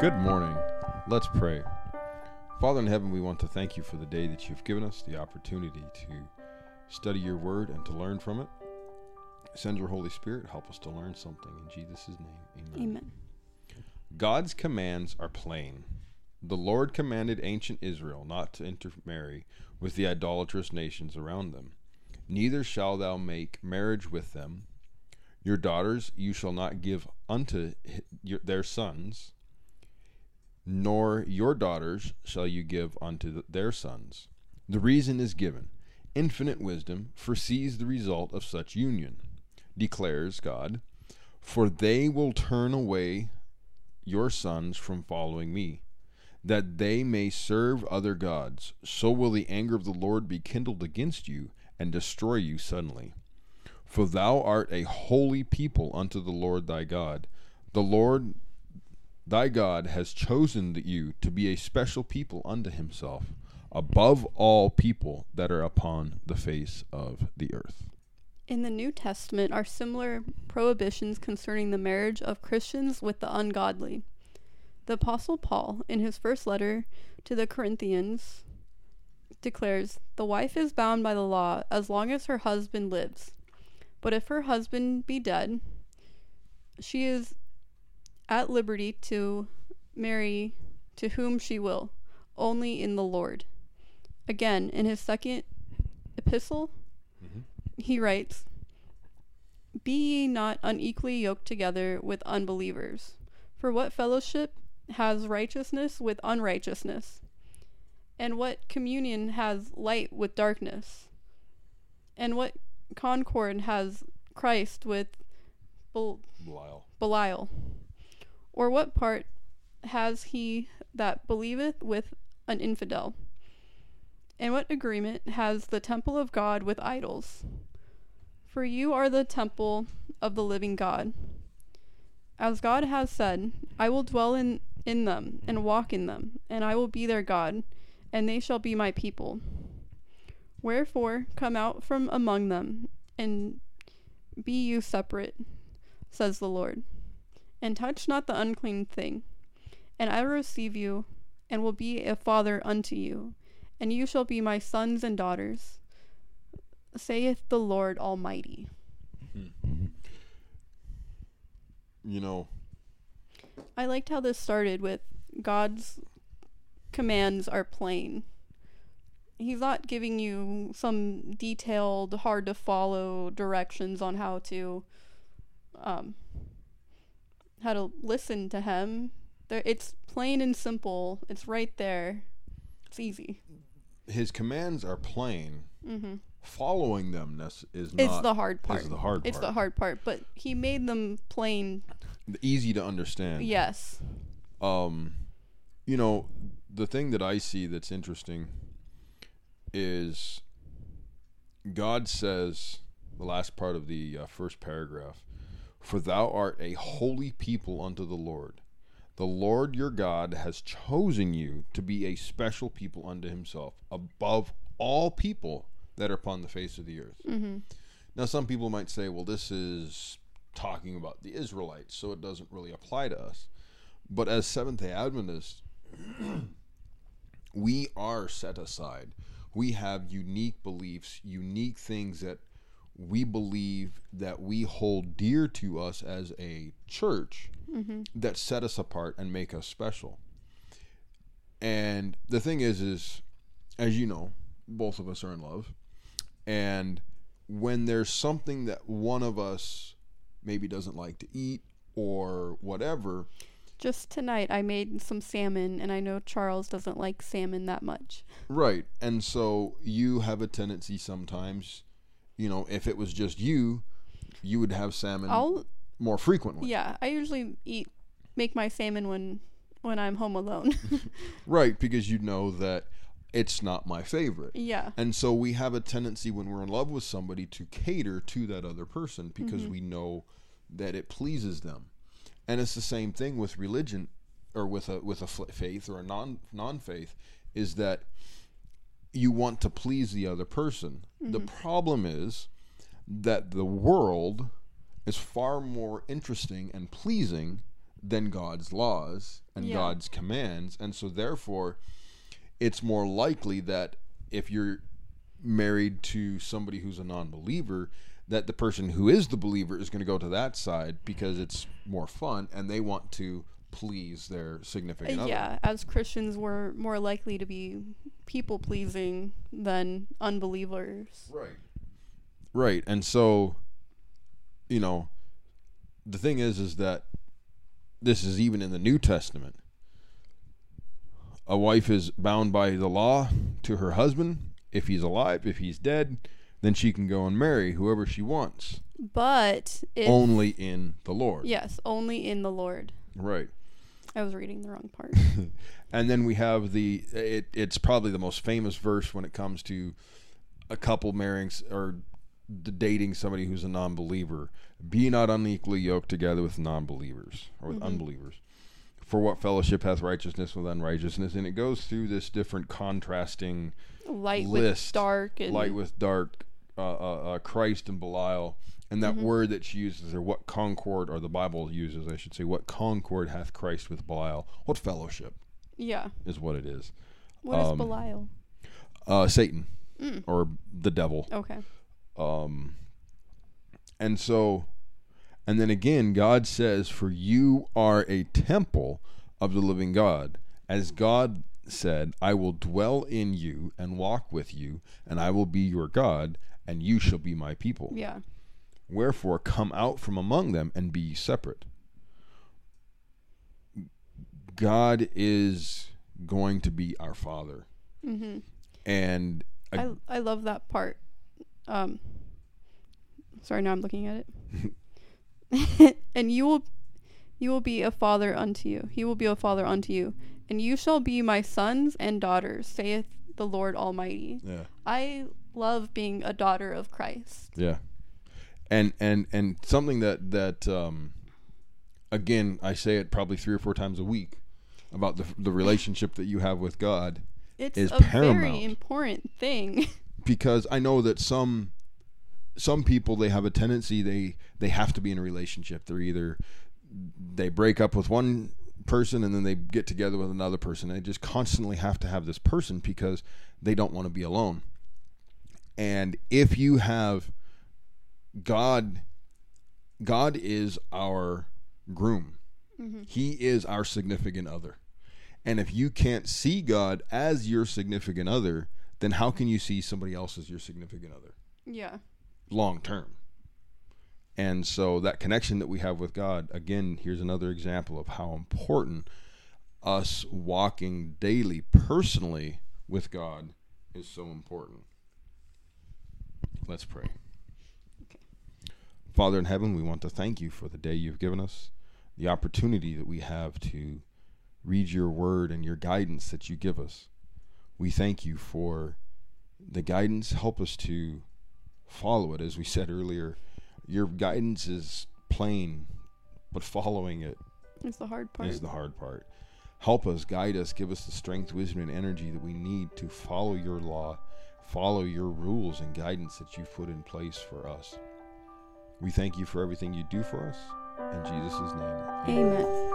Good morning. Let's pray. Father in heaven, we want to thank you for the day that you've given us, the opportunity to study your word and to learn from it. Send your Holy Spirit, help us to learn something. In Jesus' name, amen. Amen. God's commands are plain. The Lord commanded ancient Israel not to intermarry with the idolatrous nations around them. Neither shall thou make marriage with them. Your daughters you shall not give unto their sons, nor your daughters shall you give unto th- their sons. The reason is given. Infinite wisdom foresees the result of such union, declares God, for they will turn away your sons from following me, that they may serve other gods. So will the anger of the Lord be kindled against you, and destroy you suddenly. For thou art a holy people unto the Lord thy God. The Lord thy God has chosen you to be a special people unto himself, above all people that are upon the face of the earth. In the New Testament are similar prohibitions concerning the marriage of Christians with the ungodly. The Apostle Paul, in his first letter to the Corinthians, declares The wife is bound by the law as long as her husband lives. But if her husband be dead, she is at liberty to marry to whom she will, only in the Lord. Again, in his second epistle, mm-hmm. he writes, Be ye not unequally yoked together with unbelievers. For what fellowship has righteousness with unrighteousness? And what communion has light with darkness? And what concord has Christ with Bel- Belial. Belial? Or what part has he that believeth with an infidel? And what agreement has the temple of God with idols? For you are the temple of the living God. As God has said, I will dwell in, in them and walk in them, and I will be their God, and they shall be my people. Wherefore, come out from among them, and be you separate, says the Lord, and touch not the unclean thing. And I will receive you, and will be a father unto you, and you shall be my sons and daughters, saith the Lord Almighty. You know, I liked how this started with God's commands are plain. He's not giving you some detailed, hard to follow directions on how to um how to listen to him. There it's plain and simple. It's right there. It's easy. his commands are plain. Mhm. Following them is It's not the hard part. is the hard part. It's the hard part, but he made them plain. easy to understand. Yes. Um, you know, the thing that I see that's interesting is God says the last part of the uh, first paragraph, "For thou art a holy people unto the Lord." The Lord your God has chosen you to be a special people unto himself, above all people that are upon the face of the earth. Mhm. Now, some people might say, well, this is talking about the Israelites, so it doesn't really apply to us. But as Seventh day Adventists, we are set aside. We have unique beliefs, unique things that we believe that we hold dear to us as a church mm-hmm. that set us apart and make us special. And the thing is, is as you know, both of us are in love, and when there's something that one of us maybe doesn't like to eat or whatever, Just tonight I made some salmon and I know Charles doesn't like salmon that much. right? And so you have a tendency sometimes, you know, if it was just you, you would have salmon I'll more frequently. Yeah, I usually eat make my salmon when when I'm home alone. Right, because you know that it's not my favorite. yeah. And so we have a tendency when we're in love with somebody to cater to that other person because mm-hmm. we know that it pleases them. And it's the same thing with religion or with a with a f- faith or a non non-faith is that you want to please the other person. The mm-hmm. problem is that the world is far more interesting and pleasing than God's laws and Yeah. God's commands. And so, therefore, it's more likely that if you're married to somebody who's a non believer, that the person who is the believer is going to go to that side because it's more fun and they want to please their significant uh, other. yeah, as Christians, we're more likely to be people pleasing than unbelievers. Right. Right. And so, you know, the thing is, is that this is even in the New Testament. A wife is bound by the law to her husband. If he's alive, if he's dead, then she can go and marry whoever she wants, But if, only in the Lord. yes, only in the Lord. Right. I was reading the wrong part. and then we have the it, it's probably the most famous verse when it comes to a couple marrying or dating somebody who's a non-believer be not unequally yoked together with non-believers or with mm-hmm. unbelievers for what fellowship hath righteousness with unrighteousness and it goes through this different contrasting Light List. with dark and light with dark uh, uh, uh, christ and belial and that word that she uses or what concord or the bible uses i should say what concord hath christ with belial what fellowship yeah. is what it is What is Um, Belial? uh, Satan Mm. or the devil. Okay. Um, and so, and then again, God says, For you are a temple of the living God. As God said, I will dwell in you and walk with you, and I will be your God, and you shall be my people. Yeah. Wherefore, come out from among them and be separate. God is going to be our Father. Mm-hmm. And I I love that part. Um. Sorry, now I'm looking at it. and you will, you will be a father unto you. He will be a father unto you, and you shall be my sons and daughters, saith the Lord Almighty. yeah. I love being a daughter of Christ. Yeah, and and and something that that um, again I say it probably three or four times a week about the the relationship that you have with God It's Is a paramount. very important thing. because I know that some some people they have a tendency they they have to be in a relationship. They're either they break up with one person and then they get together with another person. They just constantly have to have this person because they don't want to be alone. And if you have God God is our groom. Mm-hmm. He is our significant other. And if you can't see God as your significant other, then how can you see somebody else as your significant other yeah. long term? And so that connection that we have with God, again, here's another example of how important us walking daily personally with God is so important. Let's pray. Father in heaven, we want to thank you for the day you've given us, the opportunity that we have to read your word and your guidance that you give us. We thank you for the guidance. Help us to follow it. As we said earlier, your guidance is plain, but following It's the hard part. is the hard part. Help us, guide us, give us the strength, wisdom, and energy that we need to follow your law, follow your rules and guidance that you've put in place for us. We thank you for everything you do for us. In Jesus' name, amen. Amen.